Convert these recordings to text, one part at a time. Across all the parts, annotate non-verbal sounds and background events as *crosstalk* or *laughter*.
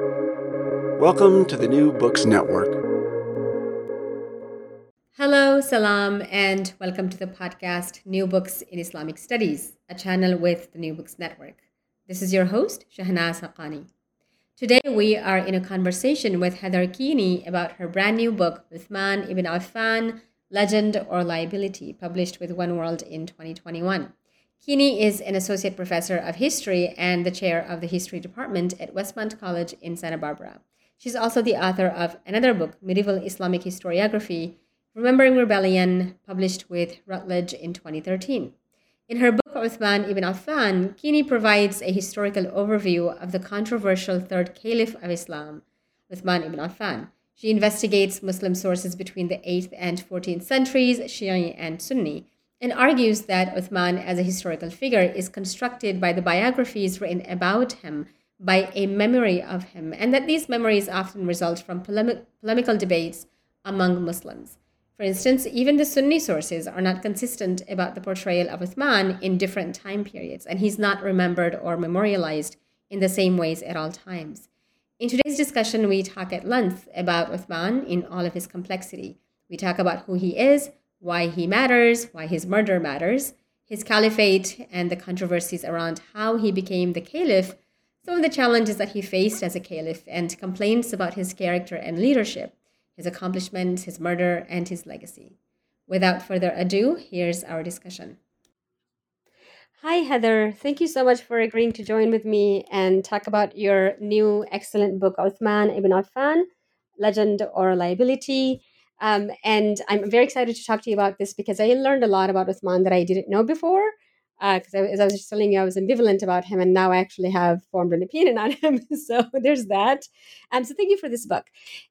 Welcome to the New Books Network. Hello, salam, and welcome to the podcast New Books in Islamic Studies, a channel with the New Books Network. This is your host, Shehnaz Haqqani. Today, we are in a conversation with Heather Keaney about her brand new book, Uthman ibn Affan Legend or Liability, published with Oneworld in 2021. Keaney is an associate professor of history and the chair of the history department at Westmont College in Santa Barbara. She's also the author of another book, Medieval Islamic Historiography Remembering Rebellion, published with Routledge in 2013. In her book, Uthman ibn Affan, Keaney provides a historical overview of the controversial third caliph of Islam, Uthman ibn Affan. She investigates Muslim sources between the 8th and 14th centuries, Shia and Sunni, and argues that Uthman as a historical figure is constructed by the biographies written about him, by a memory of him, and that these memories often result from polemic, polemical debates among Muslims. For instance, even the Sunni sources are not consistent about the portrayal of Uthman in different time periods, and he's not remembered or memorialized in the same ways at all times. In today's discussion, we talk at length about Uthman in all of his complexity. We talk about who he is, why he matters, why his murder matters, his caliphate, and the controversies around how he became the caliph, some of the challenges that he faced as a caliph, and complaints about his character and leadership his accomplishments, his murder, and his legacy. Without further ado, here's our discussion. Hi, Heather. Thank you so much for agreeing to join with me and talk about your new excellent book, Uthman ibn Affan Legend or Liability. Um, and I'm very excited to talk to you about this because I learned a lot about Uthman that I didn't know before because uh, as I was just telling you, I was ambivalent about him, and now I actually have formed an opinion *laughs* on him. so there's that. Um, so thank you for this book.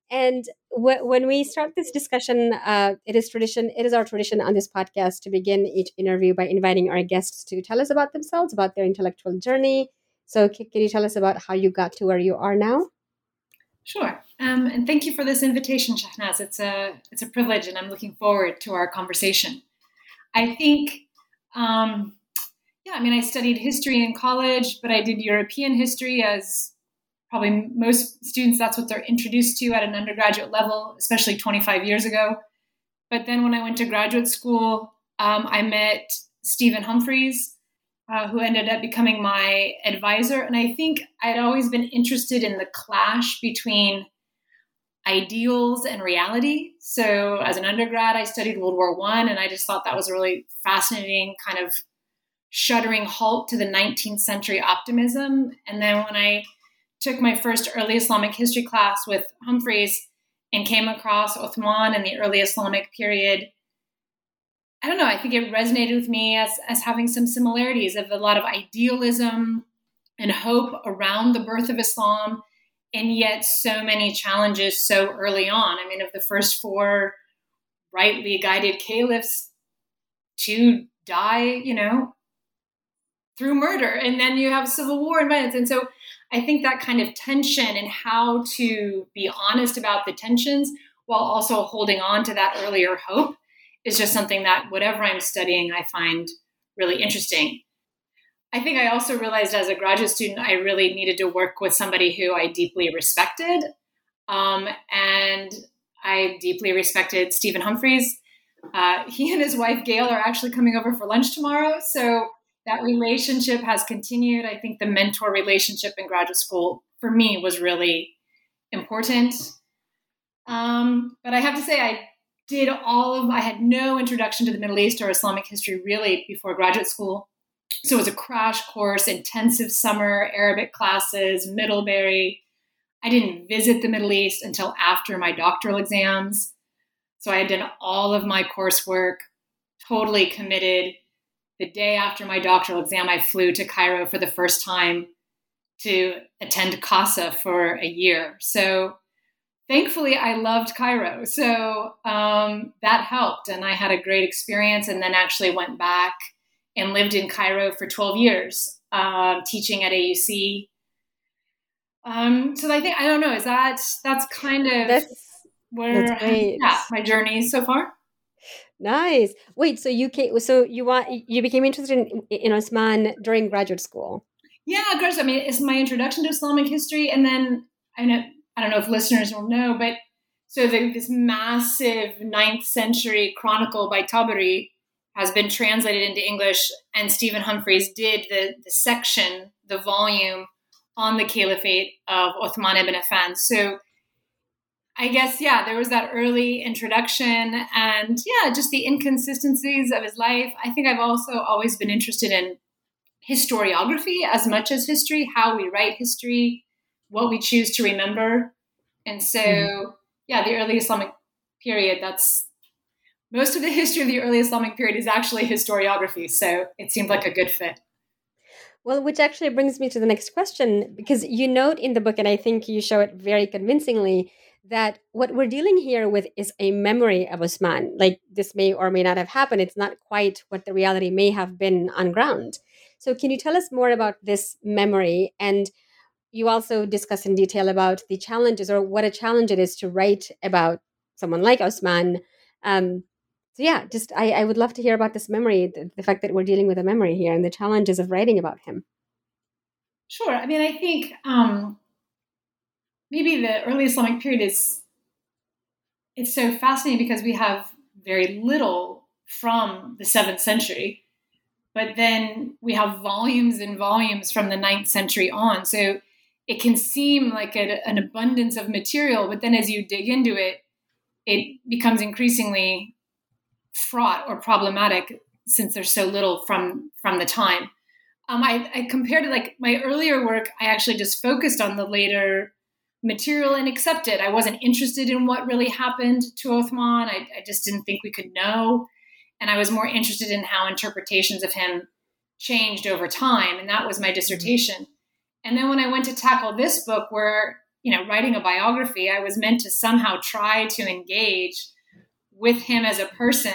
And when we start this discussion, uh, it is tradition. It is our tradition on this podcast to begin each interview by inviting our guests to tell us about themselves, about their intellectual journey. So can you tell us about how you got to where you are now? Sure. Um, and thank you for this invitation, Shehnaz. It's a it's a privilege, and I'm looking forward to our conversation. I think um, yeah, I mean, I studied history in college, but I did European history as probably most students, that's what they're introduced to at an undergraduate level, especially 25 years ago. But then when I went to graduate school, um, I met Stephen Humphreys, uh, who ended up becoming my advisor. And I think I'd always been interested in the clash between ideals and reality. So as an undergrad, I studied World War One, and I just thought that was a really fascinating kind of shuddering halt to the 19th century optimism. And then when I took my first early Islamic history class with Humphreys and came across Uthman and the early Islamic period, I don't know, I think it resonated with me as, as having some similarities of a lot of idealism and hope around the birth of Islam, and yet so many challenges so early on. I mean, of the first four rightly guided caliphs, two die, you know, through murder and then you have civil war and violence and so i think that kind of tension and how to be honest about the tensions while also holding on to that earlier hope is just something that whatever i'm studying i find really interesting i think i also realized as a graduate student i really needed to work with somebody who i deeply respected um, and i deeply respected stephen humphreys uh, he and his wife gail are actually coming over for lunch tomorrow so that relationship has continued. I think the mentor relationship in graduate school for me was really important. Um, but I have to say, I did all of, I had no introduction to the Middle East or Islamic history really before graduate school. So it was a crash course, intensive summer Arabic classes, Middlebury. I didn't visit the Middle East until after my doctoral exams. So I had done all of my coursework, totally committed the day after my doctoral exam, I flew to Cairo for the first time to attend CASA for a year. So thankfully, I loved Cairo. So um, that helped. And I had a great experience and then actually went back and lived in Cairo for 12 years, uh, teaching at AUC. Um, so I think, I don't know, is that, that's kind of that's, where, that's yeah, my journey so far. Nice. Wait, so you came, so you want you became interested in in Uthman during graduate school? Yeah, of course. I mean, it's my introduction to Islamic history, and then I know I don't know if listeners will know, but so the, this massive ninth century chronicle by Tabari has been translated into English, and Stephen Humphreys did the, the section, the volume on the caliphate of Uthman ibn Affan. So I guess, yeah, there was that early introduction and, yeah, just the inconsistencies of his life. I think I've also always been interested in historiography as much as history, how we write history, what we choose to remember. And so, mm-hmm. yeah, the early Islamic period, that's most of the *laughs* history of the early Islamic period is actually historiography. So it seemed like a good fit. Well, which actually brings me to the next question, because you note in the book, and I think you show it very convincingly, that what we're dealing here with is a memory of Osman. Like this may or may not have happened. It's not quite what the reality may have been on ground. So, can you tell us more about this memory? And you also discuss in detail about the challenges or what a challenge it is to write about someone like Osman. Um, so, yeah, just I, I would love to hear about this memory, the, the fact that we're dealing with a memory here and the challenges of writing about him. Sure. I mean, I think um, maybe the early Islamic period is it's so fascinating because we have very little from the seventh century, but then we have volumes and volumes from the ninth century on. So it can seem like a, an abundance of material, but then as you dig into it, it becomes increasingly fraught or problematic since there's so little from from the time. Um, I, I compared it like my earlier work. I actually just focused on the later material and accepted. I wasn't interested in what really happened to Othman. I, I just didn't think we could know. And I was more interested in how interpretations of him changed over time. And that was my dissertation. And then when I went to tackle this book, where, you know, writing a biography, I was meant to somehow try to engage with him as a person.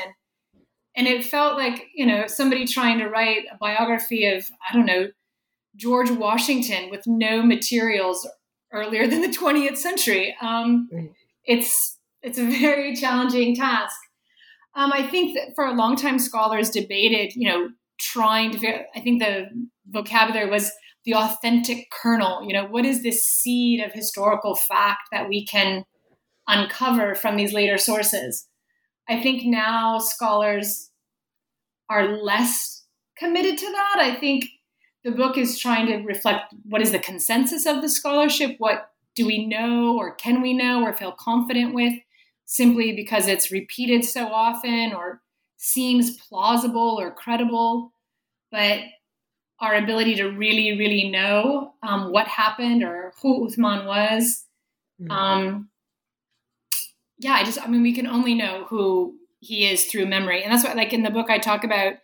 And it felt like, you know, somebody trying to write a biography of, I don't know, George Washington with no materials earlier than the 20th century. Um, it's it's a very challenging task. Um, I think that for a long time, scholars debated, you know, trying to. I think the vocabulary was the authentic kernel. You know, what is this seed of historical fact that we can uncover from these later sources? I think now scholars are less committed to that. I think the book is trying to reflect what is the consensus of the scholarship, what do we know or can we know or feel confident with simply because it's repeated so often or seems plausible or credible. But our ability to really, really know um, what happened or who Uthman was. Mm-hmm. Um, yeah, I just, I mean, we can only know who he is through memory. And that's why, like in the book, I talk about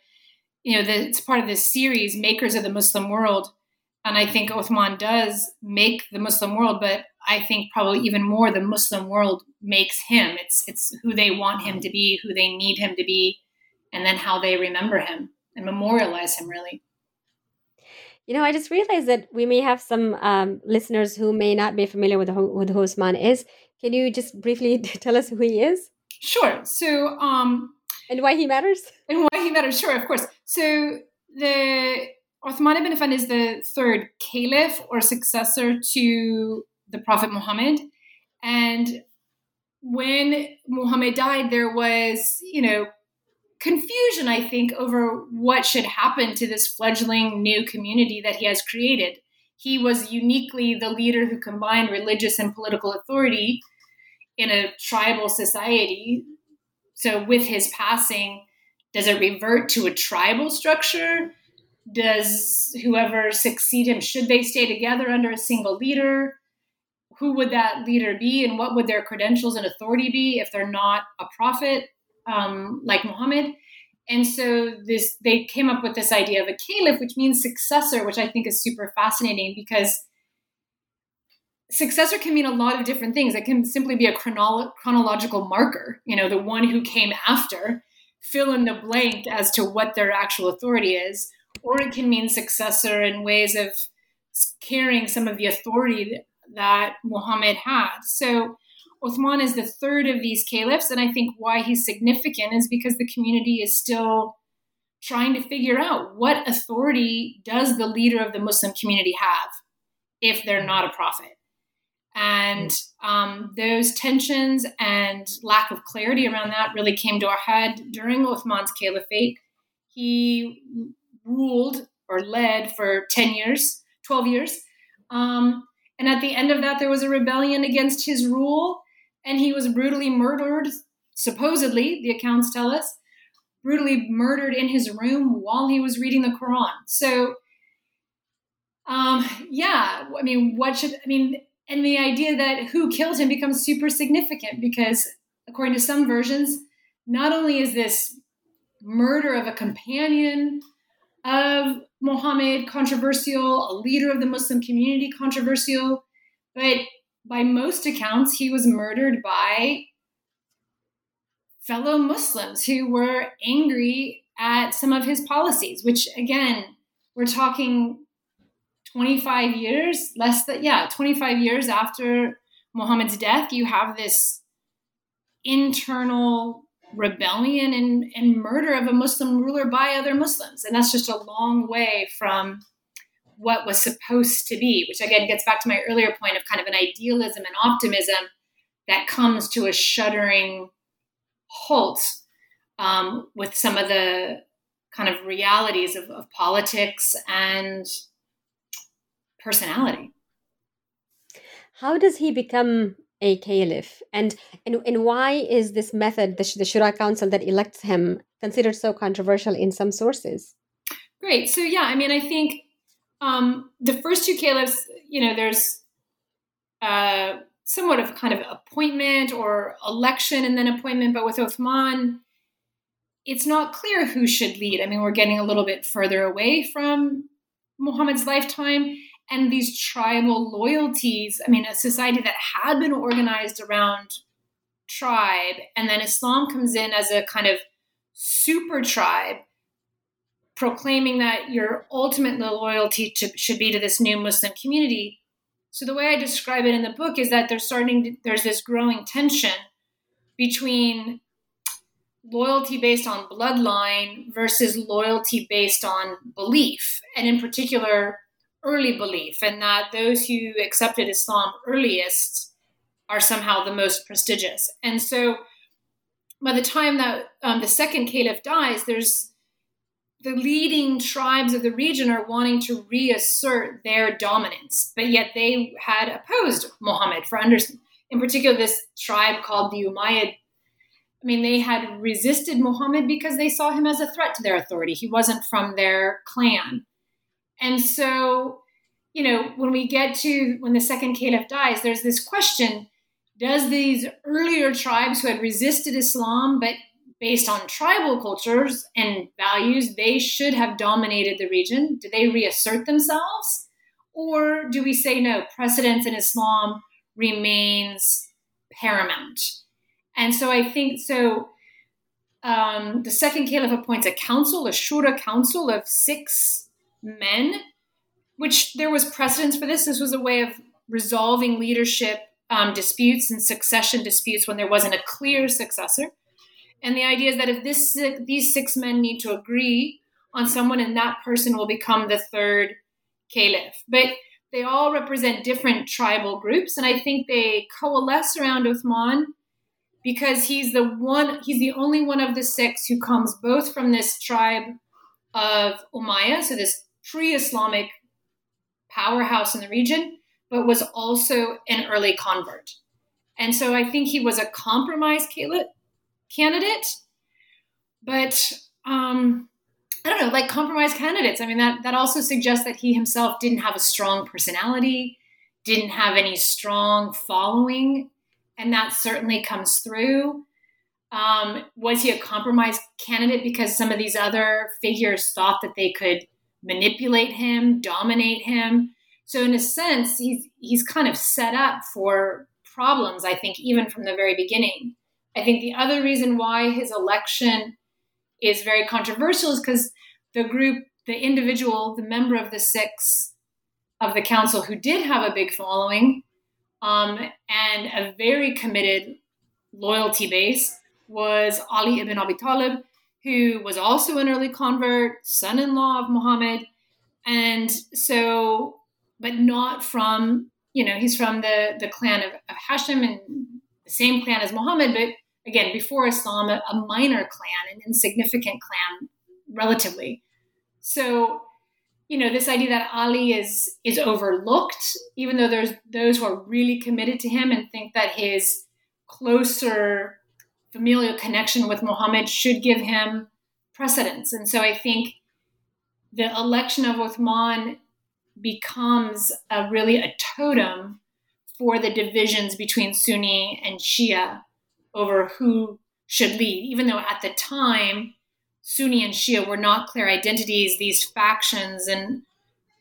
you know, the, it's part of this series, Makers of the Muslim World. And I think Othman does make the Muslim world, but I think probably even more the Muslim world makes him. It's it's who they want him to be, who they need him to be, and then how they remember him and memorialize him really. You know, I just realized that we may have some um, listeners who may not be familiar with who, with who Osman is. Can you just briefly *laughs* tell us who he is? Sure. So, um, and why he matters? And why he matters, sure, of course. So the Uthman ibn Affan is the third caliph or successor to the Prophet Muhammad. And when Muhammad died, there was, you know, confusion, I think, over what should happen to this fledgling new community that he has created. He was uniquely the leader who combined religious and political authority in a tribal society so with his passing, does it revert to a tribal structure? Does whoever succeed him, should they stay together under a single leader? Who would that leader be, and what would their credentials and authority be if they're not a prophet um, like Muhammad? And so this, they came up with this idea of a caliph, which means successor, which I think is super fascinating because successor can mean a lot of different things. It can simply be a chronolo- chronological marker, you know, the one who came after, fill in the blank as to what their actual authority is. Or it can mean successor in ways of carrying some of the authority that Muhammad had. So Uthman is the third of these caliphs, and I think why he's significant is because the community is still trying to figure out what authority does the leader of the Muslim community have if they're not a prophet And um, those tensions and lack of clarity around that really came to a head during Uthman's caliphate. He ruled or led for 10 years, 12 years. Um, and at the end of that, there was a rebellion against his rule, and he was brutally murdered, supposedly, the accounts tell us, brutally murdered in his room while he was reading the Quran. So, um, yeah, I mean, what should, I mean, and the idea that who killed him becomes super significant because, according to some versions, not only is this murder of a companion of Muhammad controversial, a leader of the Muslim community controversial, but by most accounts, he was murdered by fellow Muslims who were angry at some of his policies, which again, we're talking 25 years, less than, yeah, 25 years after Muhammad's death, you have this internal rebellion and, and murder of a Muslim ruler by other Muslims. And that's just a long way from what was supposed to be, which again gets back to my earlier point of kind of an idealism and optimism that comes to a shuddering halt um, with some of the kind of realities of, of politics and personality. How does he become a caliph? And, and, and why is this method, the, the Shura Council that elects him, considered so controversial in some sources? Great. So, yeah, I mean, I think um, the first two caliphs, you know, there's uh, somewhat of kind of appointment or election and then appointment, but with Uthman, it's not clear who should lead. I mean, we're getting a little bit further away from Muhammad's lifetime and these tribal loyalties. I mean, a society that had been organized around tribe, and then Islam comes in as a kind of super tribe, proclaiming that your ultimate loyalty to, should be to this new Muslim community. So the way I describe it in the book is that there's starting to, there's this growing tension between loyalty based on bloodline versus loyalty based on belief, and in particular early belief, and that those who accepted Islam earliest are somehow the most prestigious. And so by the time that um, the second caliph dies, there's the leading tribes of the region are wanting to reassert their dominance, but yet they had opposed Muhammad for under, in particular this tribe called the Umayyad. I mean, they had resisted Muhammad because they saw him as a threat to their authority. He wasn't from their clan. And so, you know, when we get to when the second caliph dies, there's this question does these earlier tribes who had resisted Islam, but based on tribal cultures and values, they should have dominated the region? Do they reassert themselves? Or do we say no, precedence in Islam remains paramount? And so I think so. Um, the second caliph appoints a council, a shura council of six men, which there was precedence for this. This was a way of resolving leadership um, disputes and succession disputes when there wasn't a clear successor. And the idea is that if this these six men need to agree on someone, and that person will become the third caliph. But they all represent different tribal groups, and I think they coalesce around Uthman because he's the one. He's the only one of the six who comes both from this tribe of Umayyah, so this pre-Islamic powerhouse in the region, but was also an early convert. And so I think he was a compromise candidate, but um, I don't know, like compromise candidates. I mean, that, that also suggests that he himself didn't have a strong personality, didn't have any strong following, and that certainly comes through. Um, was he a compromise candidate because some of these other figures thought that they could manipulate him, dominate him. So in a sense, he's he's kind of set up for problems, I think, even from the very beginning. I think the other reason why his election is very controversial is because the group, the individual, the member of the six of the council who did have a big following um, and a very committed loyalty base was Ali ibn Abi Talib, who was also an early convert, son in law of Muhammad. And so, but not from you know, he's from the, the clan of, of Hashim and the same clan as Muhammad, but again, before Islam, a, minor clan, an insignificant clan, relatively. So, you know, this idea that Ali is is overlooked, even though there's those who are really committed to him and think that his closer familial connection with Muhammad should give him precedence. And so I think the election of Uthman becomes a, really a totem for the divisions between Sunni and Shia over who should lead, even though at the time Sunni and Shia were not clear identities, these factions and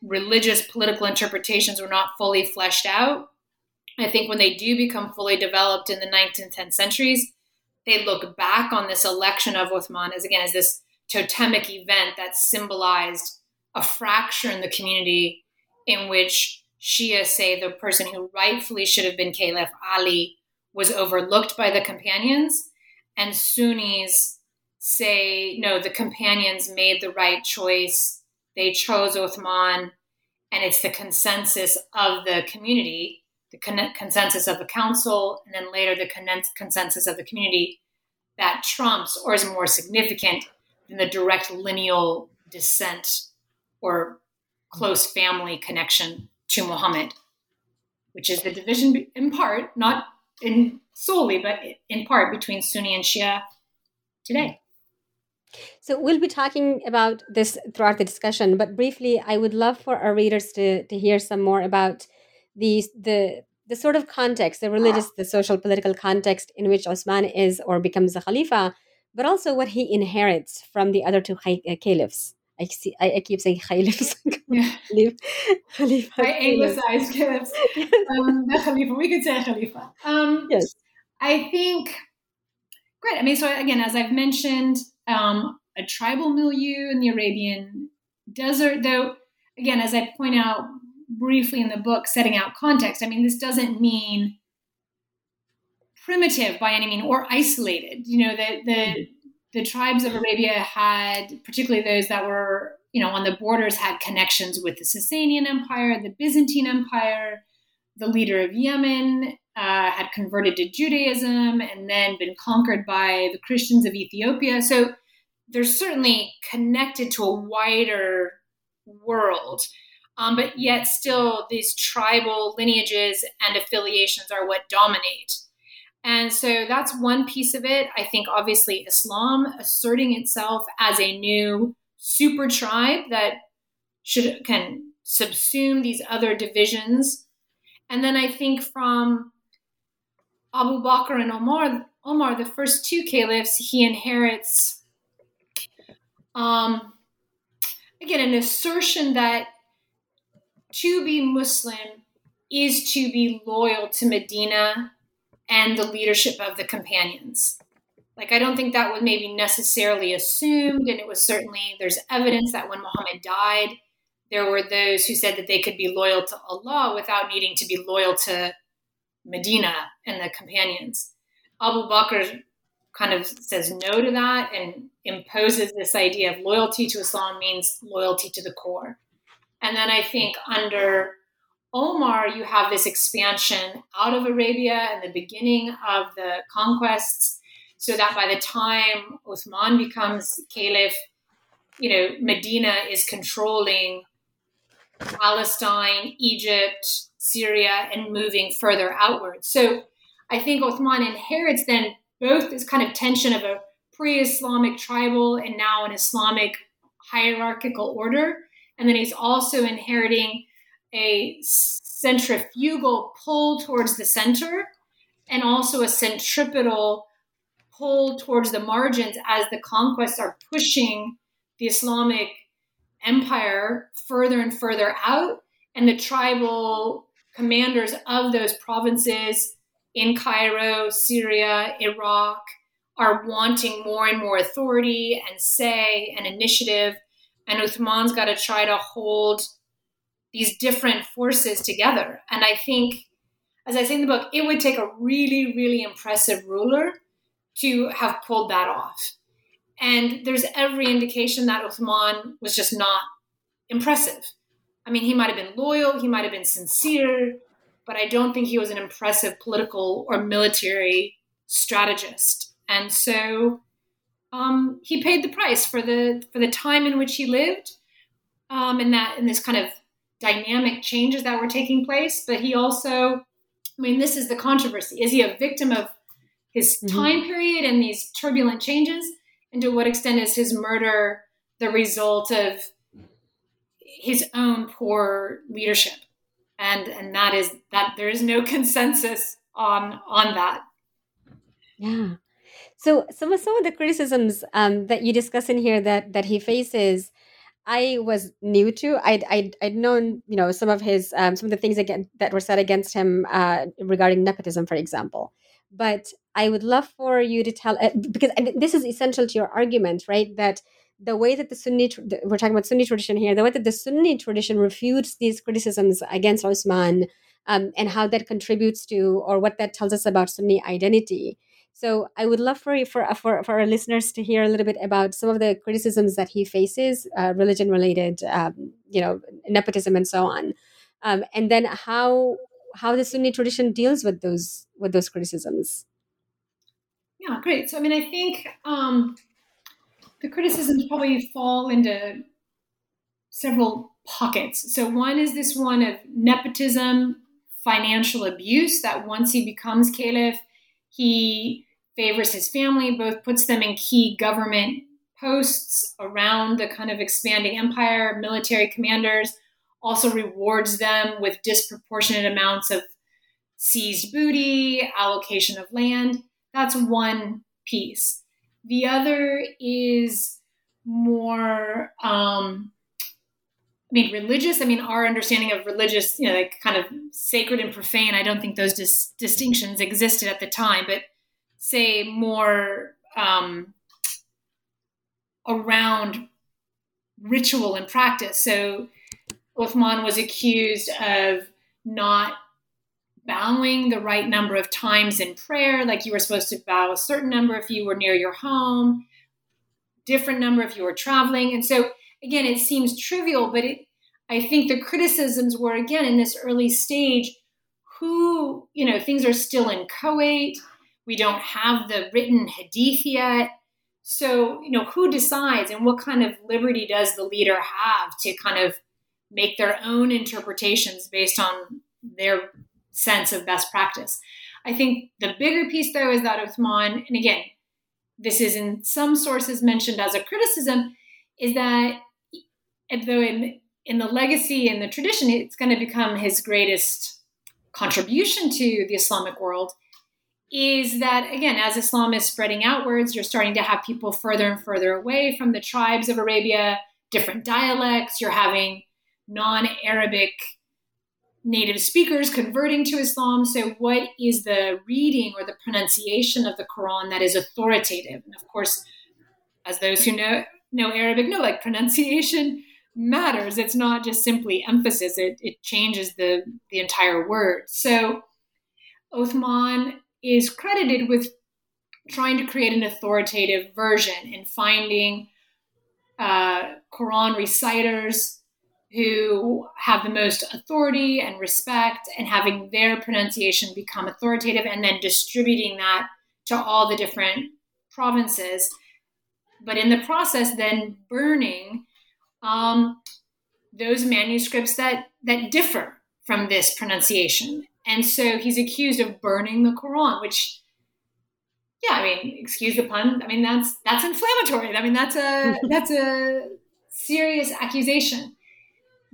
religious political interpretations were not fully fleshed out. I think when they do become fully developed in the 9th and 10th centuries, they look back on this election of Uthman as again as this totemic event that symbolized a fracture in the community in which Shia say the person who rightfully should have been Caliph Ali was overlooked by the companions, and Sunnis say no, the companions made the right choice. They chose Uthman, and it's the consensus of the community, the con- consensus of the council, and then later the con- consensus of the community that trumps or is more significant than the direct lineal descent or close family connection to Muhammad, which is the division in part, not in solely, but in part between Sunni and Shia today. So we'll be talking about this throughout the discussion, but briefly, I would love for our readers to, to hear some more about the the the sort of context, the religious, the social, political context in which Osman is or becomes a Khalifa, but also what he inherits from the other two uh, caliphs. I see. I, I keep saying *laughs* caliphs. Yeah. Khalifa. I anglicize caliphs. um, Khalifa. We could say Khalifa. Um, yes. I think. Great. I mean, so again, as I've mentioned, um, a tribal milieu in the Arabian desert, though. Again, as I point out briefly in the book, setting out context. I mean, this doesn't mean primitive by any means or isolated. You know, the the the tribes of Arabia had, particularly those that were, you know, on the borders, had connections with the Sasanian Empire, the Byzantine Empire. The leader of Yemen uh, had converted to Judaism and then been conquered by the Christians of Ethiopia. So they're certainly connected to a wider world. Um, but yet, still, these tribal lineages and affiliations are what dominate. And so that's one piece of it. I think obviously Islam asserting itself as a new super tribe that should can subsume these other divisions. And then I think from Abu Bakr and Omar, Omar, the first two caliphs, he inherits um, again an assertion that to be Muslim is to be loyal to Medina and the leadership of the companions. Like, I don't think that was maybe necessarily assumed, and it was certainly, there's evidence that when Muhammad died, there were those who said that they could be loyal to Allah without needing to be loyal to Medina and the companions. Abu Bakr kind of says no to that and imposes this idea of loyalty to Islam means loyalty to the core. And then I think under Omar, you have this expansion out of Arabia and the beginning of the conquests, so that by the time Uthman becomes caliph, you know, Medina is controlling Palestine, Egypt, Syria, and moving further outward. So I think Uthman inherits then both this kind of tension of a pre Islamic tribal and now an Islamic hierarchical order. And then he's also inheriting a centrifugal pull towards the center and also a centripetal pull towards the margins as the conquests are pushing the Islamic empire further and further out. And the tribal commanders of those provinces in Cairo, Syria, Iraq are wanting more and more authority and say and initiative. And Uthman's got to try to hold these different forces together. And I think, as I say in the book, it would take a really, really impressive ruler to have pulled that off. And there's every indication that Uthman was just not impressive. I mean, he might have been loyal, he might have been sincere, but I don't think he was an impressive political or military strategist. And so um, he paid the price for the for the time in which he lived, um, and that in this kind of dynamic changes that were taking place. But he also, I mean, this is the controversy: is he a victim of his mm-hmm. time period and these turbulent changes, and to what extent is his murder the result of his own poor leadership? And and that is that there is no *laughs* consensus on on that. Yeah. So some of some of the criticisms um, that you discuss in here that that he faces, I was new to. I'd I'd, I'd known you know some of his um, some of the things again that were said against him uh, regarding nepotism, for example. But I would love for you to tell uh, because this is essential to your argument, right? That the way that the Sunni, we're talking about Sunni tradition here, the way that the Sunni tradition refutes these criticisms against Osman um, and how that contributes to or what that tells us about Sunni identity so I would love for for for for our listeners to hear a little bit about some of the criticisms that he faces, uh, religion related, um, you know, nepotism and so on, um, and then how how the Sunni tradition deals with those with those criticisms. Yeah, great. So I mean, I think um, the criticisms probably fall into several pockets. So one is this one of nepotism, financial abuse. That once he becomes caliph he favors his family, both puts them in key government posts around the kind of expanding empire, military commanders, also rewards them with disproportionate amounts of seized booty, allocation of land. That's one piece. The other is more um, I mean, religious. I mean, our understanding of religious, you know, like kind of sacred and profane. I don't think those dis- distinctions existed at the time, but say more um, around ritual and practice. So, Uthman was accused of not bowing the right number of times in prayer, like you were supposed to bow a certain number if you were near your home, different number if you were traveling, and so again, it seems trivial, but it, I think the criticisms were again in this early stage who, you know, things are still in inchoate. We don't have the written hadith yet. So, you know, who decides and what kind of liberty does the leader have to kind of make their own interpretations based on their sense of best practice? I think the bigger piece, though, is that Uthman, and again, this is in some sources mentioned as a criticism, is that though in in the legacy and the tradition, it's going to become his greatest contribution to the Islamic world. Is that again, as Islam is spreading outwards, you're starting to have people further and further away from the tribes of Arabia, different dialects. You're having non Arabic native speakers converting to Islam. So, what is the reading or the pronunciation of the Quran that is authoritative? And of course, as those who know know Arabic know, like pronunciation matters. It's not just simply emphasis, it, it changes the, the entire word. So Othman is credited with trying to create an authoritative version and finding uh, Quran reciters who have the most authority and respect and having their pronunciation become authoritative and then distributing that to all the different provinces. But in the process, then burning um, those manuscripts that that differ from this pronunciation. And so he's accused of burning the Quran, which yeah, I mean, excuse the pun. I mean, that's that's inflammatory. I mean, that's a *laughs* that's a serious accusation.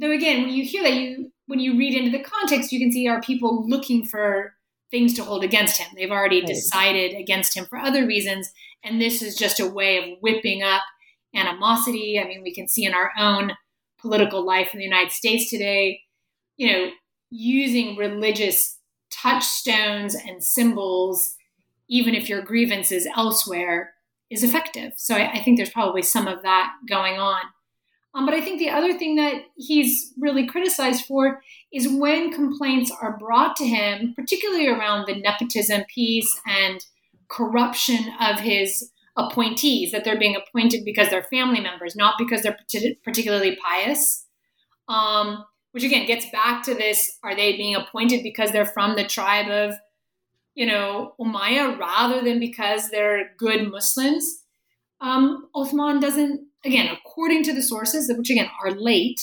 Though again, when you hear that, you when you read into the context, you can see are people looking for things to hold against him. They've already right. decided against him for other reasons, and this is just a way of whipping up animosity. I mean, we can see in our own political life in the United States today, you know, using religious touchstones and symbols, even if your grievance is elsewhere, is effective. So I, I think there's probably some of that going on. Um, but I think the other thing that he's really criticized for is when complaints are brought to him, particularly around the nepotism piece and corruption of his appointees, that they're being appointed because they're family members, not because they're particularly pious. Um, which again gets back to this are they being appointed because they're from the tribe of, you know, Umayyah rather than because they're good Muslims? Um, Uthman doesn't, again, according to the sources, which again are late,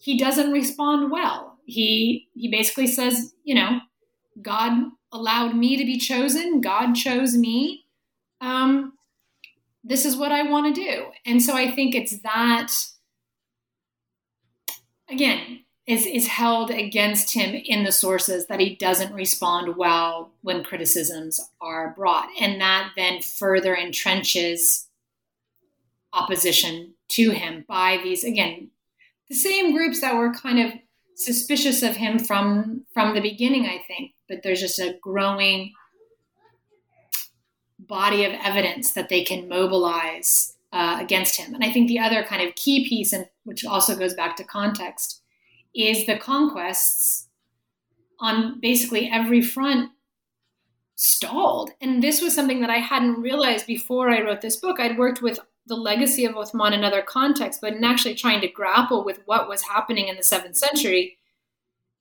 he doesn't respond well. He he basically says, you know, God allowed me to be chosen. God chose me. Um, this is what I want to do. And so I think it's that, again, is, is held against him in the sources that he doesn't respond well when criticisms are brought. And that then further entrenches opposition to him by these, again, the same groups that were kind of suspicious of him from from the beginning, I think. But there's just a growing body of evidence that they can mobilize uh, against him. And I think the other kind of key piece, and which also goes back to context, is the conquests on basically every front stalled. And this was something that I hadn't realized before I wrote this book. I'd worked with the legacy of Uthman in other contexts, but in actually trying to grapple with what was happening in the seventh century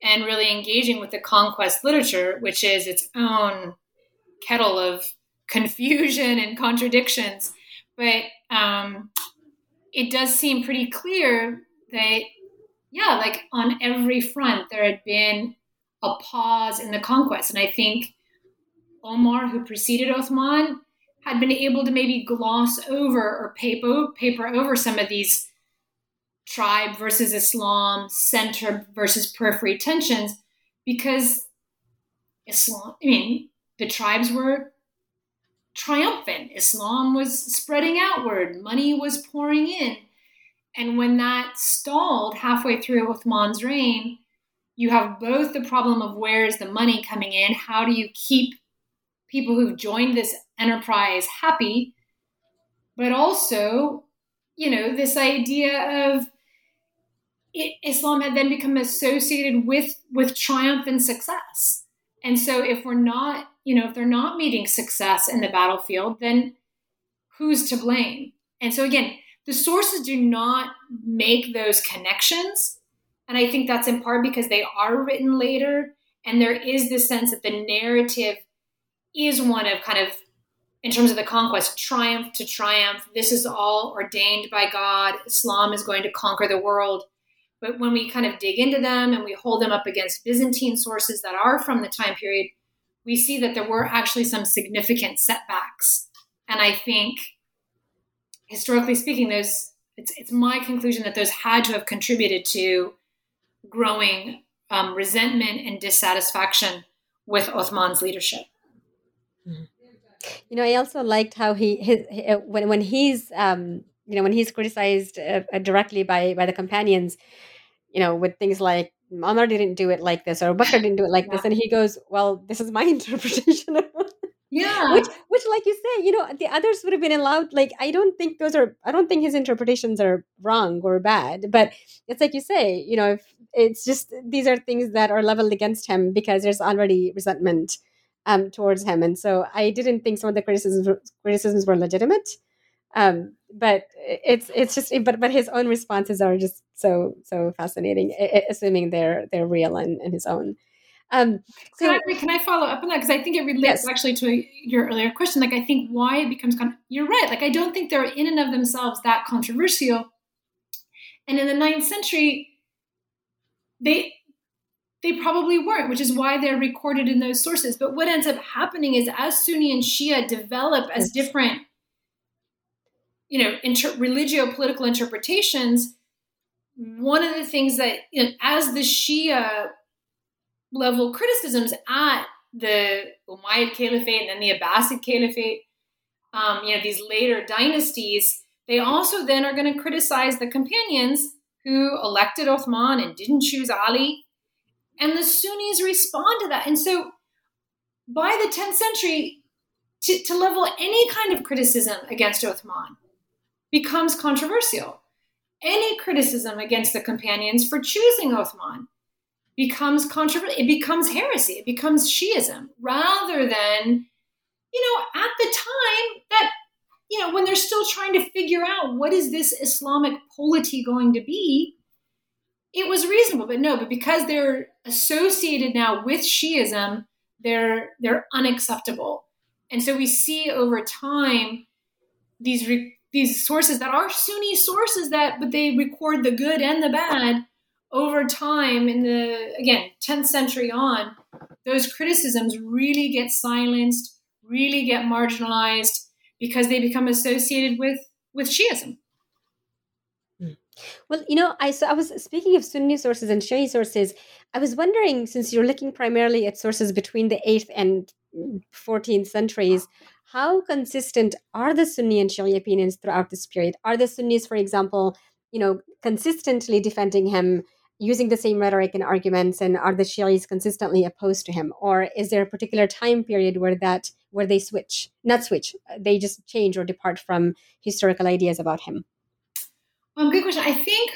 and really engaging with the conquest literature, which is its own kettle of confusion and contradictions. But um, it does seem pretty clear that, yeah, like on every front, there had been a pause in the conquest. And I think Omar, who preceded Uthman, had been able to maybe gloss over or paper, paper over some of these tribe versus Islam, center versus periphery tensions, because Islam, I mean, the tribes were triumphant. Islam was spreading outward, money was pouring in. And when that stalled halfway through Uthman's reign, you have both the problem of where is the money coming in? How do you keep people who've joined this enterprise happy? But also, you know, this idea of Islam had then become associated with with triumph and success. And so if we're not you know, if they're not meeting success in the battlefield, then who's to blame? And so again, the sources do not make those connections. And I think that's in part because they are written later. And there is this sense that the narrative is one of kind of, in terms of the conquest, triumph to triumph. This is all ordained by God. Islam is going to conquer the world. But when we kind of dig into them and we hold them up against Byzantine sources that are from the time period, we see that there were actually some significant setbacks. And I think, historically speaking, those it's, it's my conclusion that those had to have contributed to growing um, resentment and dissatisfaction with Othman's leadership. You know, I also liked how he his, uh, when when he's um, you know when he's criticized uh, directly by by the companions, you know, with things like Omar didn't do it like this or Bakr didn't do it like yeah. this and he goes well this is my *laughs* interpretation yeah which which like you say you know the others would have been allowed like I don't think those are I don't think his interpretations are wrong or bad but it's like you say you know if it's just these are things that are leveled against him because there's already resentment um, towards him and so I didn't think some of the criticisms criticisms were legitimate um, but it's it's just but but his own responses are just so so fascinating assuming they're they're real and, and his own um, so can I, can I follow up on that because I think it relates yes. actually to your earlier question. Like I think why it becomes con- you're right. Like I don't think they're in and of themselves that controversial. And in the ninth century, they they probably weren't, which is why they're recorded in those sources. But what ends up happening is as Sunni and Shia develop as different you know, inter- religio-political interpretations, one of the things that, you know, as the Shia level criticisms at the Umayyad Caliphate and then the Abbasid Caliphate, um, you know, these later dynasties, they also then are going to criticize the companions who elected Uthman and didn't choose Ali. And the Sunnis respond to that. And so by the 10th century, to, to level any kind of criticism against Uthman becomes controversial. Any criticism against the companions for choosing Uthman becomes controversial. It becomes heresy. It becomes Shiism rather than, you know, at the time that, you know, when they're still trying to figure out what is this Islamic polity going to be, it was reasonable, but no, but because they're associated now with Shiism, they're they're unacceptable. And so we see over time these re- these sources that are Sunni sources that but they record the good and the bad over time in the again 10th century on those criticisms really get silenced, really get marginalized because they become associated with with Shiism. Well, you know, I so I was speaking of Sunni sources and Shia sources. I was wondering, since you're looking primarily at sources between the eighth and fourteenth centuries, how consistent are the Sunni and Shia opinions throughout this period? Are the Sunnis, for example, you know, consistently defending him using the same rhetoric and arguments, and are the Shias consistently opposed to him, or is there a particular time period where that where they switch, not switch, they just change or depart from historical ideas about him? Um, good question. I think,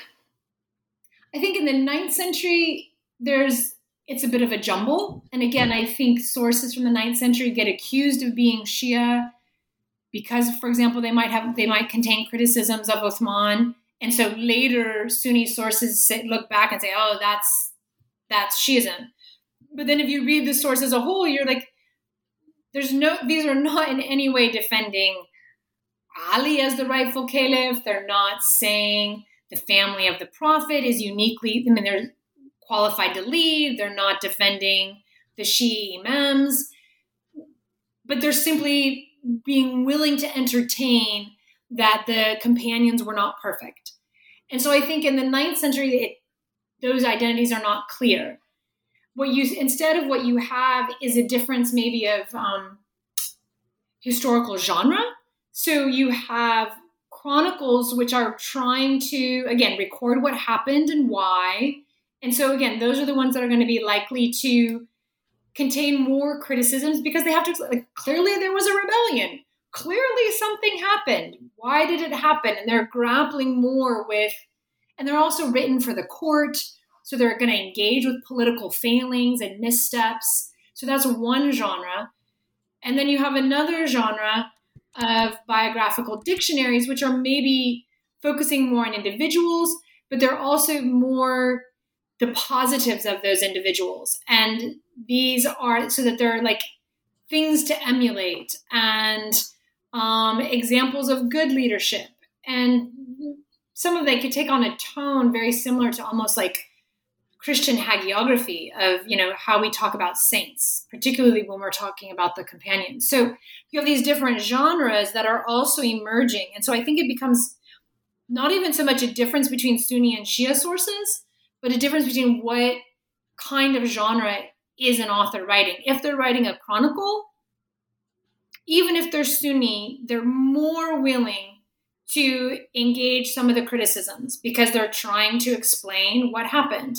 I think in the ninth century, there's it's a bit of a jumble. And again, I think sources from the ninth century get accused of being Shia because, for example, they might have they might contain criticisms of Uthman, and so later Sunni sources sit, look back and say, "Oh, that's that's Shiism." But then, if you read the source as a whole, you're like, "There's no; these are not in any way defending Ali as the rightful caliph. They're not saying the family of the prophet is uniquely, I mean, they're qualified to lead. They're not defending the Shia imams, but they're simply being willing to entertain that the companions were not perfect. And so I think in the ninth century, it, those identities are not clear. What you instead of what you have is a difference maybe of um, historical genre. So you have chronicles which are trying to, again, record what happened and why. And so, again, those are the ones that are going to be likely to contain more criticisms because they have to, like, clearly there was a rebellion. Clearly something happened. Why did it happen? And they're grappling more with, and they're also written for the court. So they're going to engage with political failings and missteps. So that's one genre. And then you have another genre of biographical dictionaries, which are maybe focusing more on individuals, but they're also more the positives of those individuals. And these are so that they're like things to emulate and um, examples of good leadership. And some of they could take on a tone very similar to almost like Christian hagiography of you know how we talk about saints, particularly when we're talking about the companions. So you have these different genres that are also emerging, and so I think it becomes not even so much a difference between Sunni and Shia sources, but a difference between what kind of genre is an author writing. If they're writing a chronicle, even if they're Sunni, they're more willing to engage some of the criticisms because they're trying to explain what happened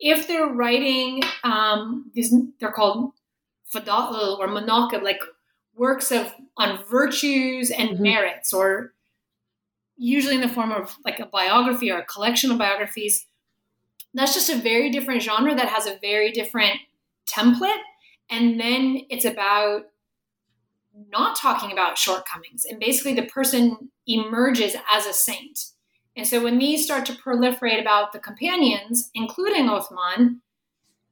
if they're writing um, these, they're called fadal or manaqib, like works of on virtues and mm-hmm. merits, or usually in the form of like a biography or a collection of biographies. That's just a very different genre that has a very different template. And then it's about not talking about shortcomings. And basically, the person emerges as a saint. And so when these start to proliferate about the companions, including Othman,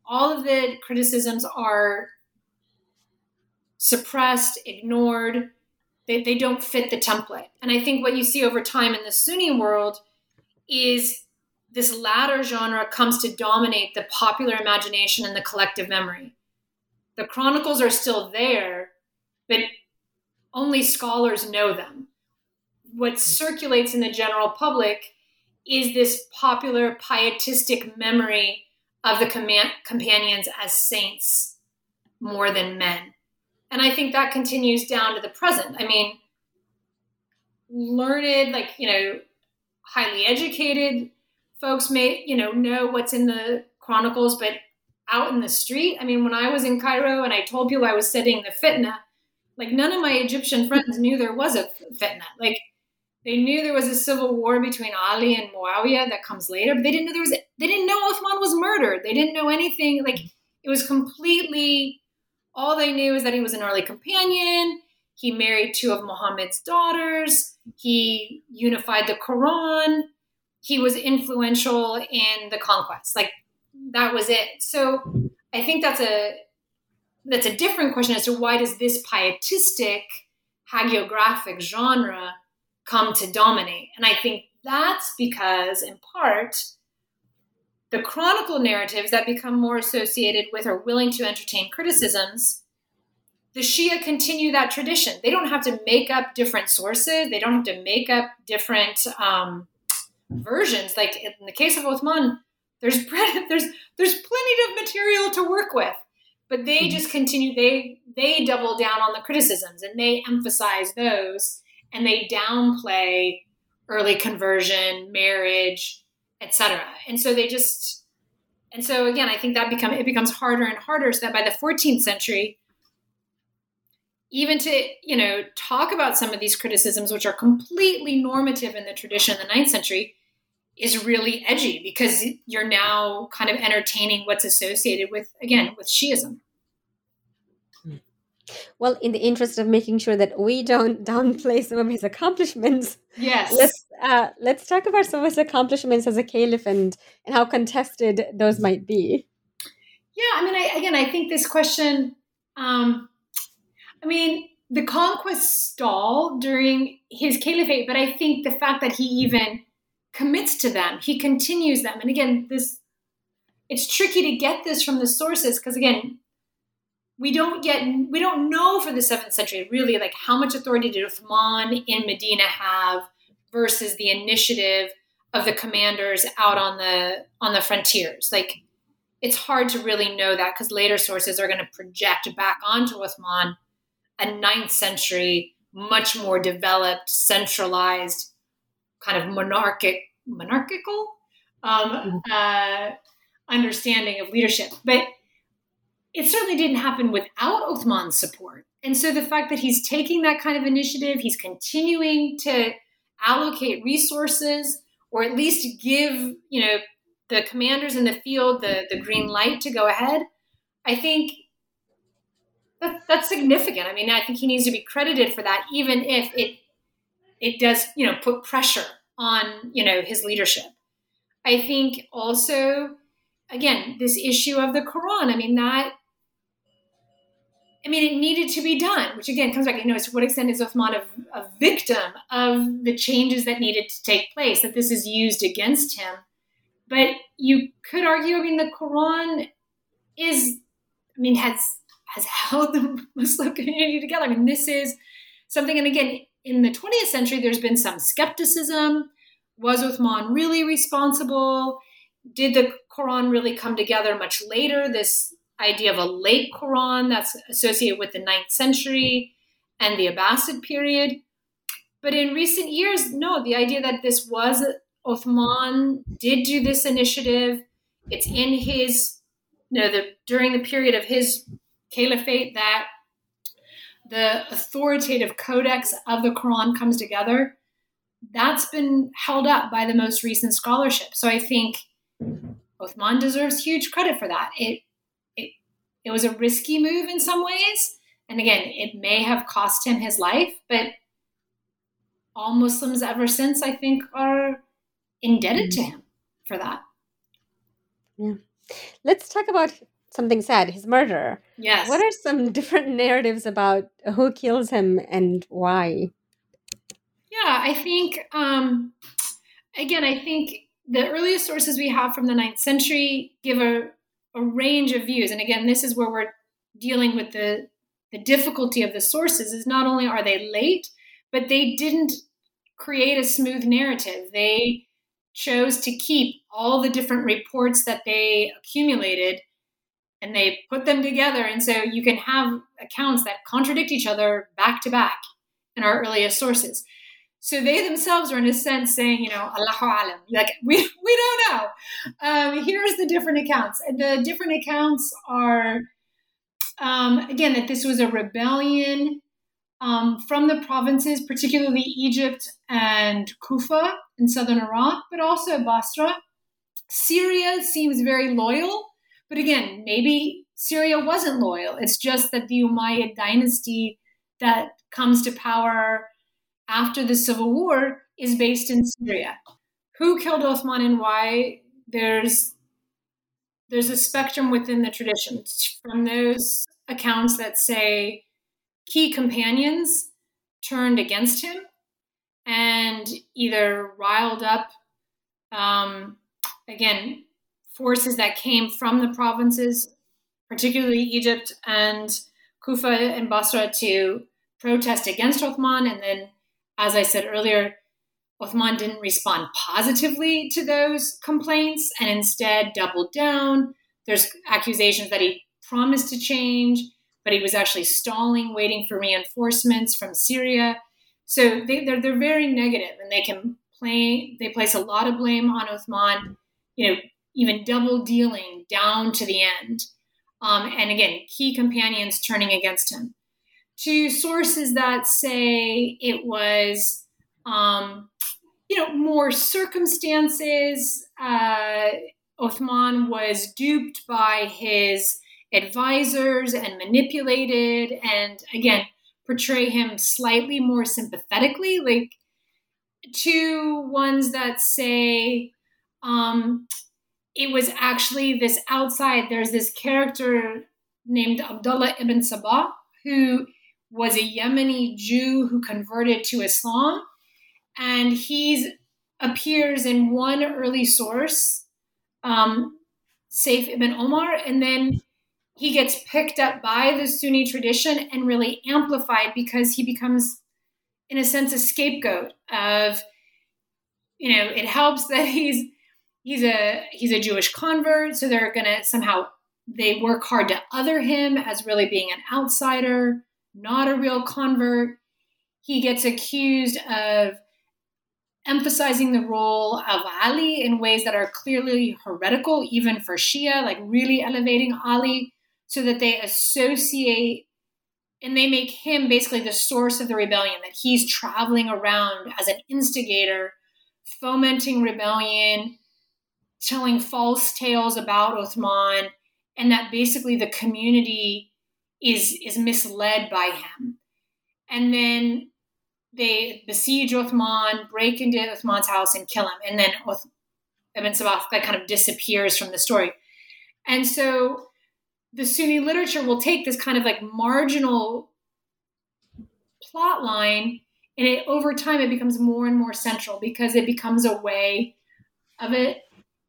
all of the criticisms are suppressed, ignored. They, they don't fit the template. And I think what you see over time in the Sunni world is this latter genre comes to dominate the popular imagination and the collective memory. The chronicles are still there, but only scholars know them what circulates in the general public is this popular pietistic memory of the command, companions as saints more than men. And I think that continues down to the present. I mean, learned, like, you know, highly educated folks may, you know, know what's in the chronicles, but out in the street, I mean, when I was in Cairo and I told people I was studying the fitna, like none of my Egyptian friends knew there was a fitna. Like they knew there was a civil war between Ali and Muawiyah that comes later, but they didn't know there was. They didn't know Uthman was murdered. They didn't know anything. Like it was completely. All they knew is that he was an early companion. He married two of Muhammad's daughters. He unified the Quran. he was influential in the conquest. Like that was it. So I think that's a that's a different question as to why does this pietistic hagiographic genre come to dominate? And I think that's because, in part, the chronicle narratives that become more associated with or willing to entertain criticisms, the Shia continue that tradition. They don't have to make up different sources. They don't have to make up different um, versions. Like in the case of Uthman, there's *laughs* there's there's plenty of material to work with, but they mm-hmm. just continue. They they double down on the criticisms and they emphasize those and they downplay early conversion, marriage, etc. And so they just and so again, I think that become it becomes harder and harder so that by the 14th century, even to you know talk about some of these criticisms which are completely normative in the tradition in the ninth century is really edgy because you're now kind of entertaining what's associated with again with shiism well in the interest of making sure that we don't *laughs* downplay some of his accomplishments yes. let's uh, let's talk about some of his accomplishments as a caliph and and how contested those might be. Yeah i mean I, again i think this question um i mean the conquest stall during his caliphate but i think the fact that he even commits to them he continues them. And again this it's tricky to get this from the sources because again we don't yet we don't know for the seventh century really like how much authority did Uthman in Medina have versus the initiative of the commanders out on the on the frontiers. Like it's hard to really know that because later sources are going to project back onto Uthman a ninth century, much more developed, centralized, kind of monarchic monarchical um, mm-hmm. uh, understanding of leadership. But it certainly didn't happen without Uthman's support. And so the fact that he's taking that kind of initiative, he's continuing to allocate resources or at least give, you know, the commanders in the field the, the green light to go ahead, I think that, that's significant. I mean, I think he needs to be credited for that, even if it it does, you know, put pressure on, you know, his leadership. I think also, again, this issue of the Quran, I mean, that I mean, it needed to be done, which again comes back, you know, to what extent is Uthman a, a victim of the changes that needed to take place, that this is used against him. But you could argue, I mean, the Quran is, I mean, has has held the *laughs* Muslim community together. I mean, this is something, and again, in the 20th century, there's been some skepticism. Was Uthman really responsible? Did the Quran really come together much later? This idea of a late Quran that's associated with the ninth century and the Abbasid period. But in recent years, no, the idea that this was Uthman did do this initiative. It's in his, you know, the during the period of his caliphate that the authoritative codex of the Quran comes together. That's been held up by the most recent scholarship. So I think Uthman deserves huge credit for that. It it was a risky move in some ways. And again, it may have cost him his life, but all Muslims ever since, I think, are indebted to him for that. Yeah. Let's talk about something sad his murder. Yes. What are some *laughs* different narratives about who kills him and why? Yeah, I think, um, again, I think the earliest sources we have from the ninth century give a a range of views. And again, this is where we're dealing with the the difficulty of the sources is not only are they late, but they didn't create a smooth narrative. They chose to keep all the different reports that they accumulated and they put them together. And so you can have accounts that contradict each other back to back in our earliest sources. So they themselves are in a sense saying, you know, Allahu alam, like we *laughs* we don't know. Um, here's the different accounts, and the different accounts are um, again that this was a rebellion um, from the provinces, particularly Egypt and Kufa in southern Iraq, but also Basra. Syria seems very loyal, but again, maybe Syria wasn't loyal. It's just that the Umayyad dynasty that comes to power after the civil war is based in Syria. who killed Uthman and why, there's there's a spectrum within the traditions from those accounts that say key companions turned against him and either riled up um, again forces that came from the provinces particularly egypt and kufa and basra to protest against Uthman and then as i said earlier Uthman didn't respond positively to those complaints and instead doubled down. There's accusations that he promised to change, but he was actually stalling, waiting for reinforcements from Syria. So they, they're, they're very negative and they can play, they place a lot of blame on Uthman, you know, even double dealing down to the end. Um, and again, key companions turning against him. To sources that say it was um, you know, more circumstances. Uh, Othman was duped by his advisors and manipulated, and again, portray him slightly more sympathetically, like to ones that say um, it was actually this outside. There's this character named Abdullah ibn Saba who was a Yemeni Jew who converted to Islam and he appears in one early source, um, Saif ibn Omar, and then he gets picked up by the Sunni tradition and really amplified because he becomes, in a sense, a scapegoat of, you know, it helps that he's he's a he's a Jewish convert, so they're gonna somehow they work hard to other him as really being an outsider, not a real convert. He gets accused of emphasizing the role of Ali in ways that are clearly heretical, even for Shia, like really elevating Ali so that they associate and they make him basically the source of the rebellion, that he's traveling around as an instigator, fomenting rebellion, telling false tales about Uthman, and that basically the community is, is misled by him. And then they besiege Uthman, break into Uthman's house, and kill him. And then Uth- Ibn Saba that kind of disappears from the story. And so the Sunni literature will take this kind of like marginal plot line and it over time it becomes more and more central because it becomes a way of it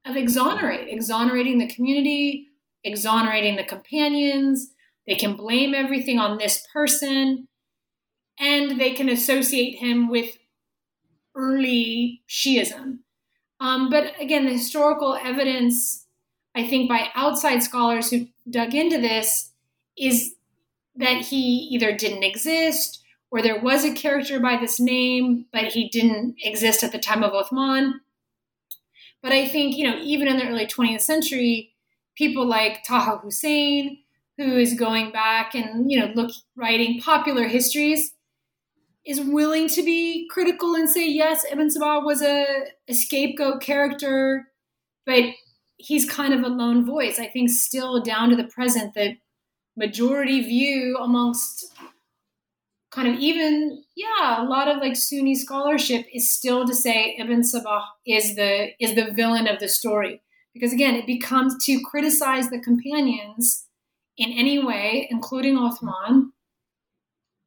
of exonerate exonerating the community exonerating the companions they can blame everything on this person and they can associate him with early Shiism. Um, but again, the historical evidence, I think, by outside scholars who dug into this, is that he either didn't exist or there was a character by this name, but he didn't exist at the time of Uthman. But I think, you know, even in the early 20th century, people like Taha Hussein, who is going back and, you know, look writing popular histories, is willing to be critical and say yes, Ibn Saba was a, a scapegoat character, but he's kind of a lone voice. I think still down to the present, the majority view amongst kind of even yeah a lot of like Sunni scholarship is still to say Ibn Saba is the is the villain of the story because again it becomes to criticize the companions in any way, including Uthman,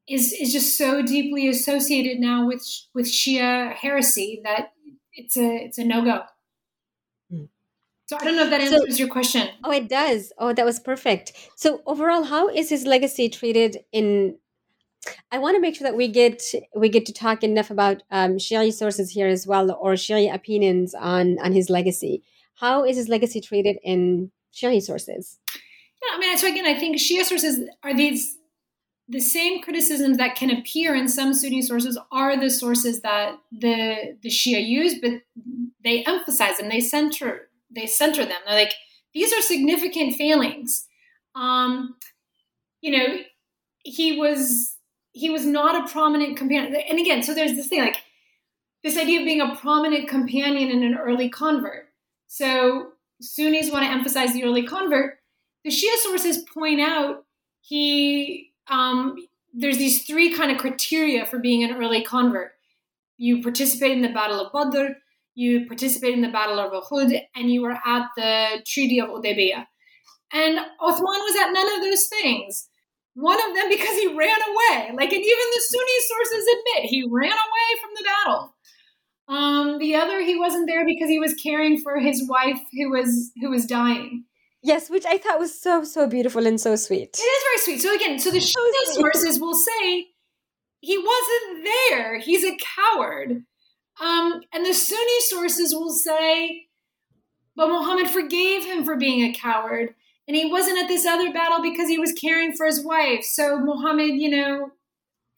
is is just so deeply associated now with with Shia heresy that it's a it's a no go. Hmm. So I don't know if that answers so, your question. Oh, it does. Oh, that was perfect. So overall, how is his legacy treated in? I want to make sure that we get we get to talk enough about um, Shia sources here as well, or Shia opinions on on his legacy. How is his legacy treated in Shia sources? Yeah, I mean, so again, I think Shia sources are these the same criticisms that can appear in some Sunni sources are the sources that the the Shia use, but they emphasize them. They center they center them. They're like these are significant failings. Um, you know, he was he was not a prominent companion. And again, so there's this thing like this idea of being a prominent companion in an early convert. So Sunnis want to emphasize the early convert. The Shia sources point out he um, there's these three kind of criteria for being an early convert. You participate in the Battle of Badr, you participate in the Battle of Uhud, and you were at the Treaty of Hudaybiyah. And Uthman was at none of those things. One of them because he ran away. Like, and even the Sunni sources admit he ran away from the battle. Um, the other, he wasn't there because he was caring for his wife who was who was dying. Yes, which I thought was so so beautiful and so sweet. It is very sweet. So again, so the Shia sources will say he wasn't there. He's a coward. Um, and the Sunni sources will say, but Muhammad forgave him for being a coward. And he wasn't at this other battle because he was caring for his wife. So Muhammad, you know,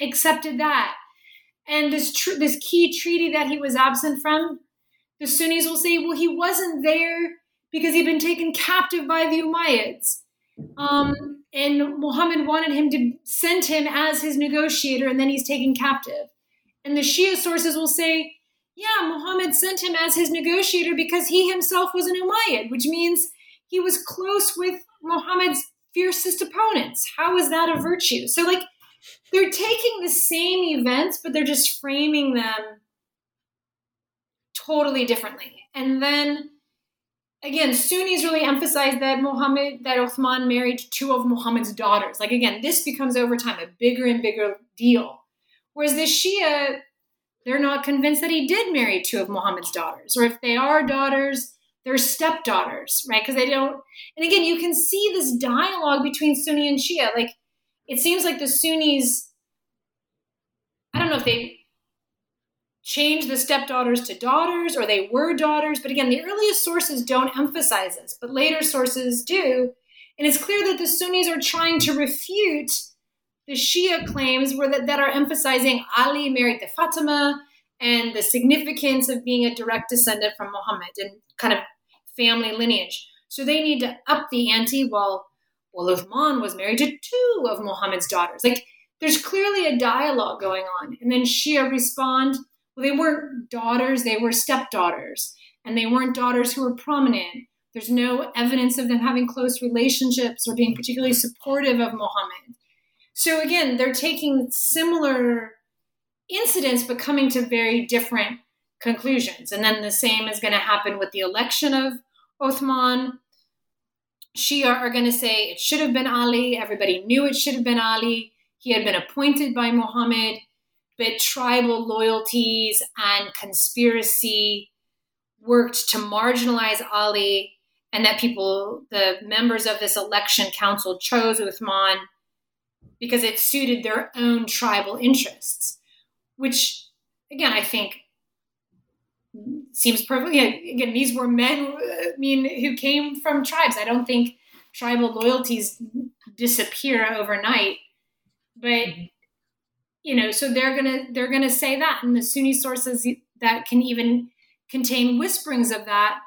accepted that. And this tr- this key treaty that he was absent from, the Sunnis will say, well, he wasn't there because he'd been taken captive by the Umayyads. Um, and Muhammad wanted him to send him as his negotiator, and then he's taken captive. And the Shia sources will say, yeah, Muhammad sent him as his negotiator because he himself was an Umayyad, which means he was close with Muhammad's fiercest opponents. How is that a virtue? So, like, they're taking the same events, but they're just framing them totally differently. And then again, Sunnis really emphasize that Muhammad, that Uthman married two of Muhammad's daughters. Like again, this becomes over time a bigger and bigger deal. Whereas the Shia, they're not convinced that he did marry two of Muhammad's daughters, or if they are daughters, they're stepdaughters, right? Because they don't. And again, you can see this dialogue between Sunni and Shia. Like it seems like the Sunnis. I don't know if they changed the stepdaughters to daughters or they were daughters. But again, the earliest sources don't emphasize this, but later sources do. And it's clear that the Sunnis are trying to refute the Shia claims that, that are emphasizing Ali married to Fatima and the significance of being a direct descendant from Muhammad and kind of family lineage. So they need to up the ante while, while Uthman was married to two of Muhammad's daughters. Like there's clearly a dialogue going on. And then Shia respond well, they weren't daughters, they were stepdaughters. And they weren't daughters who were prominent. There's no evidence of them having close relationships or being particularly supportive of Muhammad. So again, they're taking similar incidents but coming to very different conclusions. And then the same is going to happen with the election of Uthman. Shia are going to say it should have been Ali. Everybody knew it should have been Ali. He had been appointed by Muhammad but tribal loyalties and conspiracy worked to marginalize Ali, and that people, the members of this election council, chose Uthman because it suited their own tribal interests, which, again, I think seems perfectly. Again, these were men. I mean, who came from tribes. I don't think tribal loyalties disappear overnight, but mm-hmm you know so they're gonna they're gonna say that. And the sunni sources that can even contain whisperings of that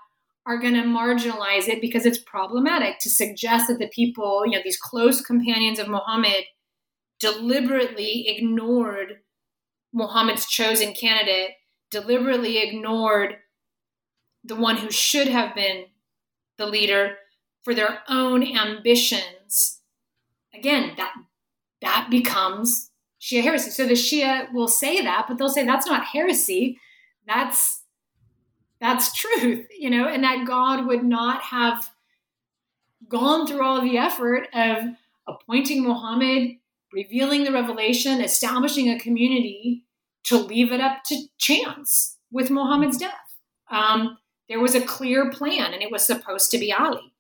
are going to marginalize it because it's problematic to suggest that the people you know these close companions of muhammad deliberately ignored muhammad's chosen candidate deliberately ignored the one who should have been the leader for their own ambitions. Again that that becomes Shia heresy. So the Shia will say that, but they'll say that's not heresy. That's that's truth, you know, and that God would not have gone through all the effort of appointing Muhammad, revealing the revelation, establishing a community to leave it up to chance with Muhammad's death. Um, there was a clear plan, and it was supposed to be Ali.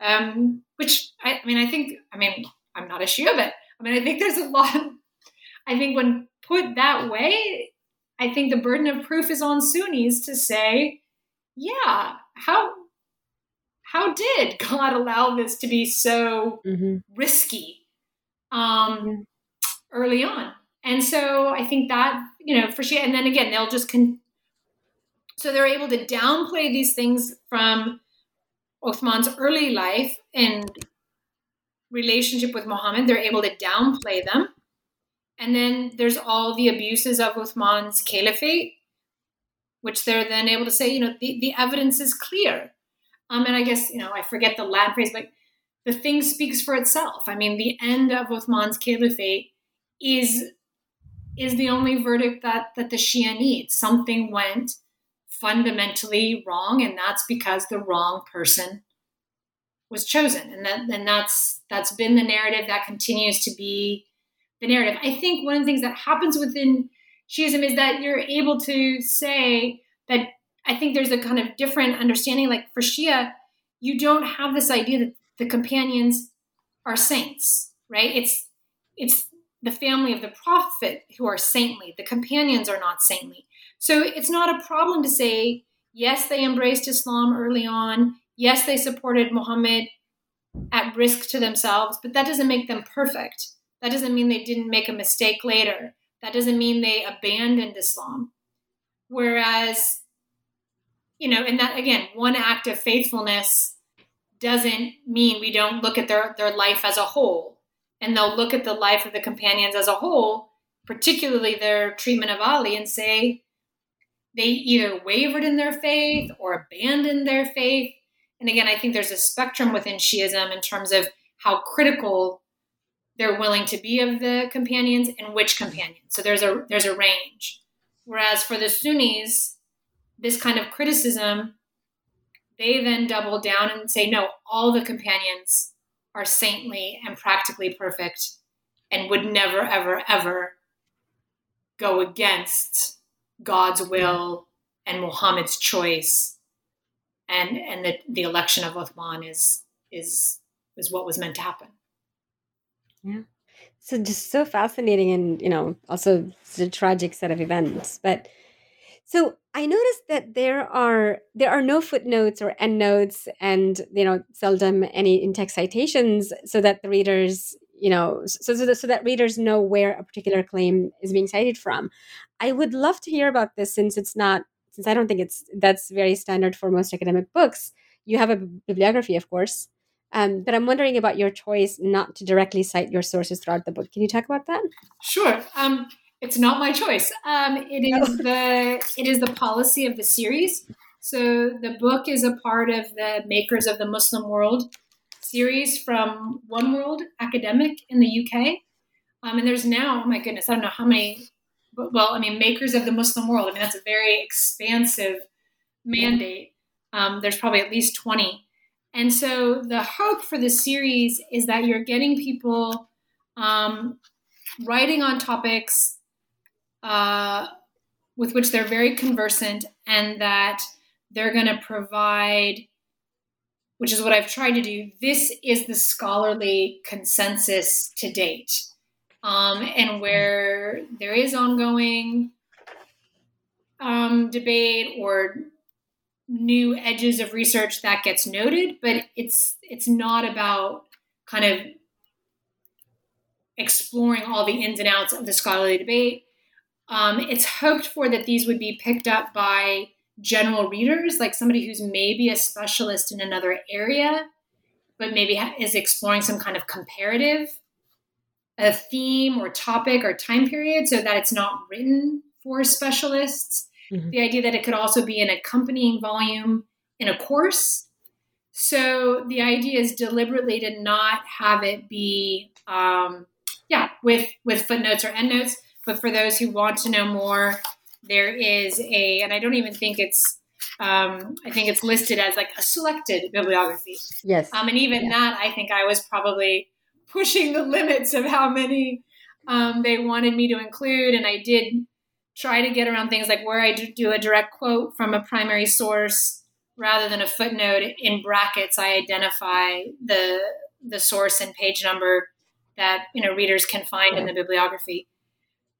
Um, which I, I mean, I think, I mean, I'm not a Shia, but I mean, I think there's a lot I think when put that way, I think the burden of proof is on Sunnis to say, yeah, how how did *laughs* God allow this to be so mm-hmm. risky um, early on? And so I think that you know for sure. And then again, they'll just con- so they're able to downplay these things from Uthman's early life and relationship with Muhammad, they're able to downplay them. And then there's all the abuses of Uthman's caliphate, which they're then able to say, you know, the, the evidence is clear. Um, and I guess, you know, I forget the Latin phrase, but the thing speaks for itself. I mean, the end of Uthman's caliphate is is the only verdict that that the Shia needs. Something went fundamentally wrong, and that's because the wrong person was chosen, and that and that's that's been the narrative that continues to be the narrative. I think one of the things that happens within Shiism is that you're able to say that I think there's a kind of different understanding. Like for Shia, you don't have this idea that the companions are saints, right? It's it's the family of the prophet who are saintly. The companions are not saintly. So it's not a problem to say, yes, they embraced Islam early on. Yes, they supported Muhammad at risk to themselves, but that doesn't make them perfect. That doesn't mean they didn't make a mistake later. That doesn't mean they abandoned Islam. Whereas, you know, and that again, one act of faithfulness doesn't mean we don't look at their, their life as a whole. And they'll look at the life of the companions as a whole, particularly their treatment of Ali, and say they either wavered in their faith or abandoned their faith. And again, I think there's a spectrum within Shiism in terms of how critical they're willing to be of the companions and which mm-hmm. companions. So there's a there's a range. Whereas for the Sunnis, this kind of criticism, they then double down and say, no, all the companions are saintly and practically perfect and would never, ever, ever go against God's mm-hmm. will and Muhammad's choice. And and the, the election of Uthman is is is what was meant to happen. Yeah. So just so fascinating and, you know, also it's a tragic set of events. But so I noticed that there are there are no footnotes or endnotes and you know seldom any in-text citations so that the readers you know so so, so that readers know where a particular claim is being cited from. I would love to hear about this since it's not since I don't think it's that's very standard for most academic books. You have a bibliography, of course, um, but I'm wondering about your choice not to directly cite your sources throughout the book. Can you talk about that? Sure. Um, it's not my choice. Um, it is the it is the policy of the series. So the book is a part of the Makers of the Muslim World series from Oneworld Academic in the UK. Um, and there's now, oh my goodness, I don't know how many. Well, I mean, Makers of the Muslim World. I mean, that's a very expansive mandate. Um, there's probably at least 20 and so the hope for the series is that you're getting people um, writing on topics uh, with which they're very conversant and that they're going to provide, which is what I've tried to do. This is the scholarly consensus to date. Um, and where there is ongoing um, debate or new edges of research that gets noted, but it's it's not about kind of exploring all the ins and outs of the scholarly debate. Um, it's hoped for that these would be picked up by general readers, like somebody who's maybe a specialist in another area, but maybe is exploring some kind of comparative a theme or topic or time period so that it's not written for specialists Mm-hmm. The idea that it could also be an accompanying volume in a course. So the idea is deliberately to not have it be, um, yeah, with with footnotes or endnotes. But for those who want to know more, there is a, and I don't even think it's um, I think it's listed as like a selected bibliography. Yes. Um, and even yeah. that, I think I was probably pushing the limits of how many um, they wanted me to include. And I did try to get around things like where I do a direct quote from a primary source rather than a footnote in brackets. I identify the the source and page number that you know readers can find in the bibliography.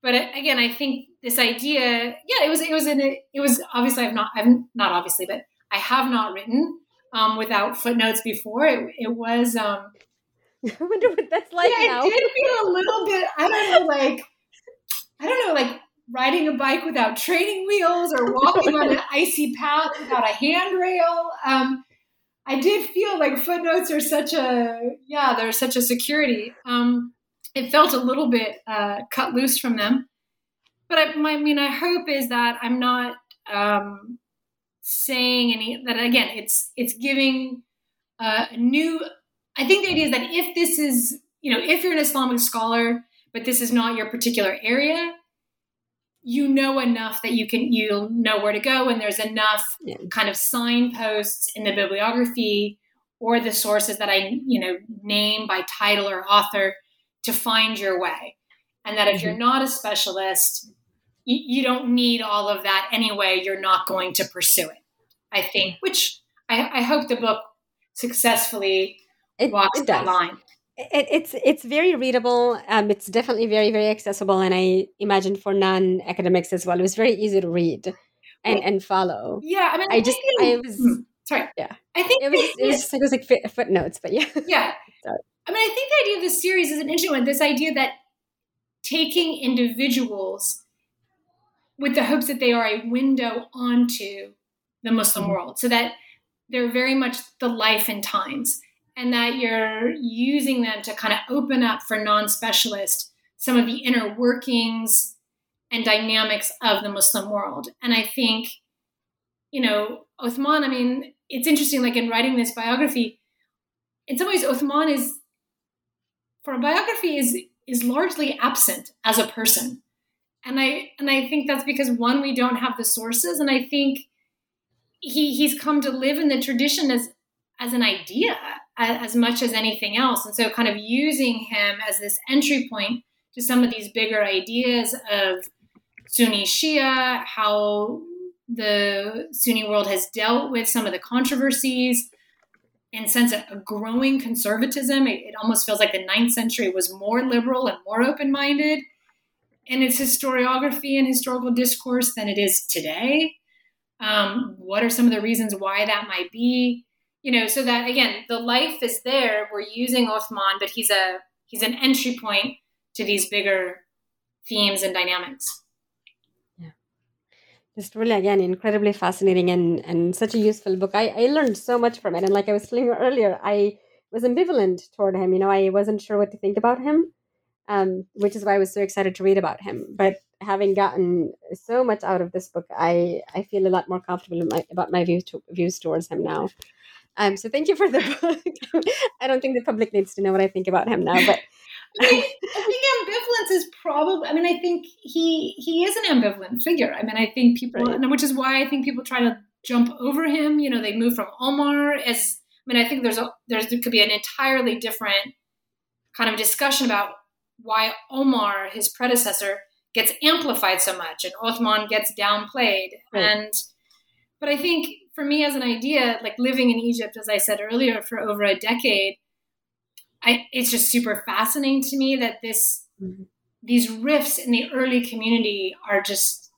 But uh, again, I think this idea, yeah, it was it was in a, it was obviously I've not I've not obviously, but I have not written um, without footnotes before. It, it was. Um, *laughs* I wonder what that's like yeah, now. It did feel a little bit. I don't know, like I don't know, like riding a bike without training wheels or walking on an *laughs* icy path without a handrail. Um, I did feel like footnotes are such a yeah, they're such a security. Um, it felt a little bit uh, cut loose from them, but I, my, I mean, I hope is that I'm not um, saying any that again. It's it's giving uh, a new. I think the idea is that if this is you know if you're an Islamic scholar, but this is not your particular area, you know enough that you can you'll know where to go and there's enough yeah. kind of signposts in the bibliography or the sources that I you know name by title or author to find your way and that if mm-hmm. you're not a specialist you, you, don't need all of that anyway you're not going to pursue it I think which I, I hope the book successfully it, walks it that line it, it's it's very readable. Um, it's definitely very very accessible, and I imagine for non academics as well, it was very easy to read and and follow. Yeah, I mean, I just I was hmm, sorry. Yeah, I think it was it was, it was like footnotes, but yeah, yeah. *laughs* sorry. I mean, I think the idea of this series is an interesting one. This idea that taking individuals with the hopes that they are a window onto the Muslim mm-hmm. world, so that they're very much the life and times and that you're using them to kind of open up for non specialists some of the inner workings and dynamics of the Muslim world. And I think, you know, Uthman, I mean, it's interesting, like in writing this biography, in some ways, Uthman is, for a biography, is is largely absent as a person. And I and I think that's because one, we don't have the sources, and I think he he's come to live in the tradition as as an idea as much as anything else. And so, kind of using him as this entry point to some of these bigger ideas of Sunni Shia, how the Sunni world has dealt with some of the controversies, and sense of a growing conservatism. It, it almost feels like the ninth century was more liberal and more open minded in its historiography and historical discourse than it is today. Um, what are some of the reasons why that might be? You know, so that again, the life is there. We're using Uthman, but he's a he's an entry point to these bigger themes and dynamics. Yeah, just really again incredibly fascinating and and such a useful book. I I learned so much from it, and like I was telling you earlier, I was ambivalent toward him. You know, I wasn't sure what to think about him, um, which is why I was so excited to read about him. But having gotten so much out of this book, I I feel a lot more comfortable my, about my views to, views towards him now. Um, so thank you for the *laughs* book. I don't think the public needs to know what I think about him now, but *laughs* I think ambivalence is probably. I mean, I think he he is an ambivalent figure. I mean, I think people, right. which is why I think people try to jump over him. You know, they move from Omar as. I mean, I think there's a there's there could be an entirely different kind of discussion about why Omar, his predecessor, gets amplified so much and Othman gets downplayed. Right. And but I think for me as an idea, like living in Egypt, as I said earlier, for over a decade, I, it's just super fascinating to me that this mm-hmm. these rifts in the early community are just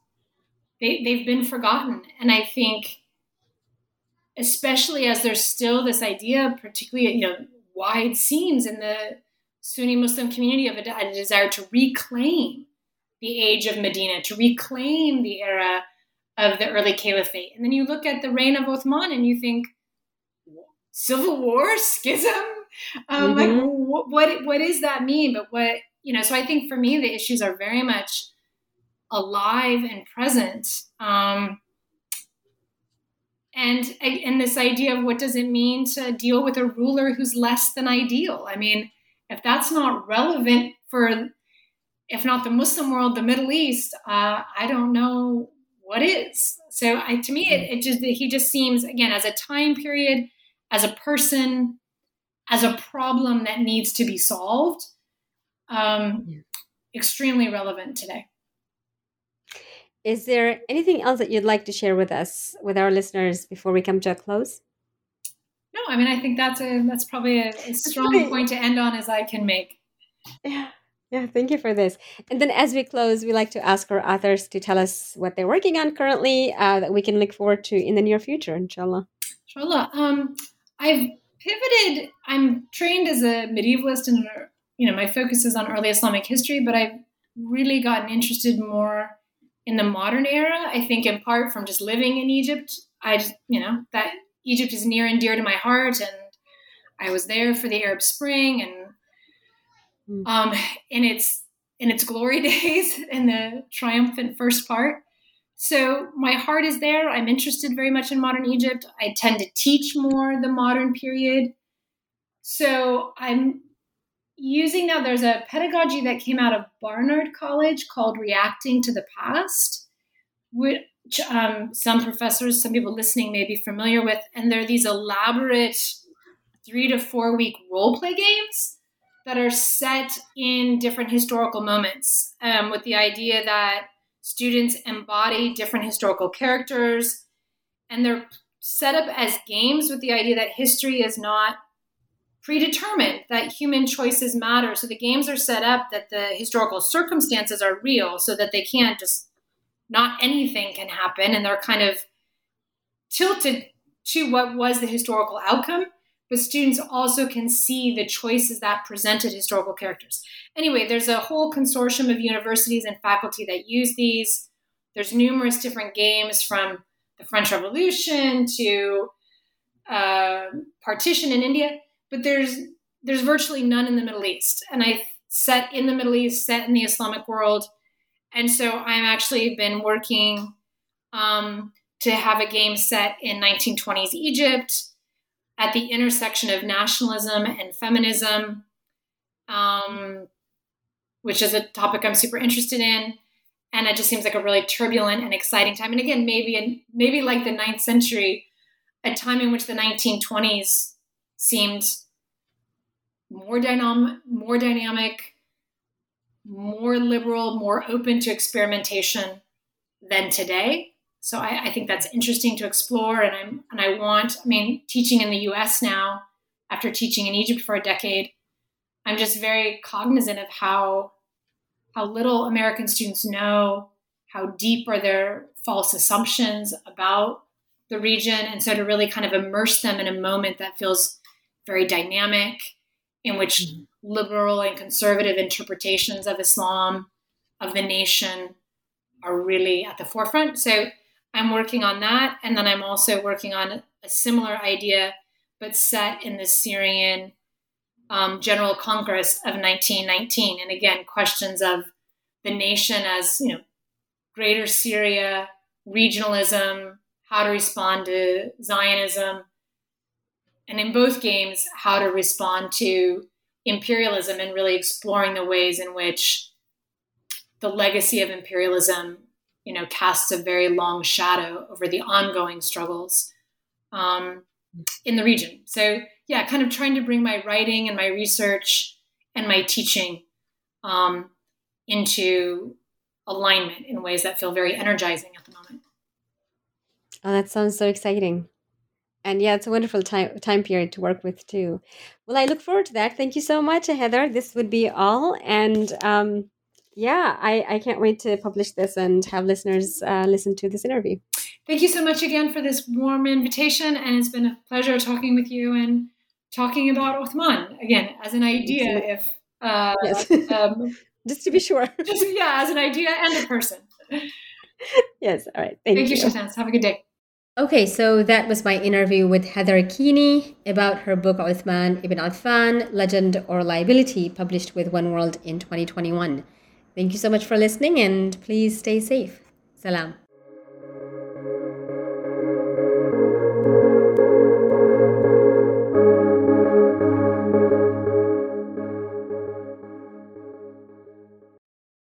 they, they've been forgotten. And I think especially as there's still this idea, particularly you know, wide seams in the Sunni Muslim community of a, a desire to reclaim the age of Medina, to reclaim the era of the early caliphate. And then you look at the reign of Uthman and you think, civil war, schism? Um, mm-hmm. Like, what, what, what does that mean? But what, you know, so I think for me, the issues are very much alive and present. Um, and, and this idea of what does it mean to deal with a ruler who's less than ideal? I mean, if that's not relevant for, if not the Muslim world, the Middle East, uh, I don't know what is. So I, to me, it, it just he just seems again as a time period, as a person, as a problem that needs to be solved, um, yeah. extremely relevant today. Is there anything else that you'd like to share with us, with our listeners, before we come to a close? No, I mean I think that's a that's probably a, a strong point to end on as I can make. Yeah. Yeah, thank you for this. And then as we close, we like to ask our authors to tell us what they're working on currently uh, that we can look forward to in the near future, inshallah. Inshallah. Um, I've pivoted. I'm trained as a medievalist and, you know, my focus is on early Islamic history, but I've really gotten interested more in the modern era. I think in part from just living in Egypt. I just, you know, that Egypt is near and dear to my heart. And I was there for the Arab Spring and mm. um, in its in its glory *laughs* days in the triumphant first part. So my heart is there. I'm interested very much in modern Egypt. I tend to teach more the modern period. So I'm using now, there's a pedagogy that came out of Barnard College called Reacting to the Past, which um, some professors, some people listening may be familiar with. And there are these elaborate three to four week role play games that are set in different historical moments um, with the idea that students embody different historical characters and they're set up as games with the idea that history is not predetermined, that human choices matter. So the games are set up that the historical circumstances are real so that they can't just, not anything can happen. And they're kind of tilted to what was the historical outcome. But students also can see the choices that presented historical characters. Anyway, there's a whole consortium of universities and faculty that use these. There's numerous different games from the French Revolution to uh, partition in India, but there's there's virtually none in the Middle East. And I set in the Middle East, set in the Islamic world, and so I'm actually been working um, to have a game set in 1920s Egypt at the intersection of nationalism and feminism, um, which is a topic I'm super interested in and it just seems like a really turbulent and exciting time. And again, maybe in, maybe like the ninth century, a time in which the 1920s seemed more dynamic, more dynamic, more liberal, more open to experimentation than today. So I, I think that's interesting to explore, and I'm and I want. I mean, teaching in the U.S. now, after teaching in Egypt for a decade, I'm just very cognizant of how how little American students know, how deep are their false assumptions about the region. And so to really kind of immerse them in a moment that feels very dynamic, in which mm-hmm. liberal and conservative interpretations of Islam, of the nation, are really at the forefront. So I'm working on that. And then I'm also working on a similar idea, but set in the Syrian um, General Congress of 1919. And again, questions of the nation as, you know, greater Syria, regionalism, how to respond to Zionism, and in both games, how to respond to imperialism and really exploring the ways in which the legacy of imperialism, you know, casts a very long shadow over the ongoing struggles um, in the region. So yeah, kind of trying to bring my writing and my research and my teaching um, into alignment in ways that feel very energizing at the moment. Oh, that sounds so exciting. And yeah, it's a wonderful time time period to work with too. Well, I look forward to that. Thank you so much, Heather. This would be all. And um, yeah, I, I can't wait to publish this and have listeners uh, listen to this interview. Thank you so much again for this warm invitation. And it's been a pleasure talking with you and talking about Uthman again as an idea. If uh, yes. *laughs* um, *laughs* just to be sure. *laughs* Just yeah, as an idea and a person. yes. All right. Thank, Thank you, you Shehnaz. Have a good day. Okay, so that was my interview with Heather Keaney about her book Uthman ibn Affan, Legend or Liability, published with Oneworld in 2021. Thank you so much for listening and please stay safe. Salam.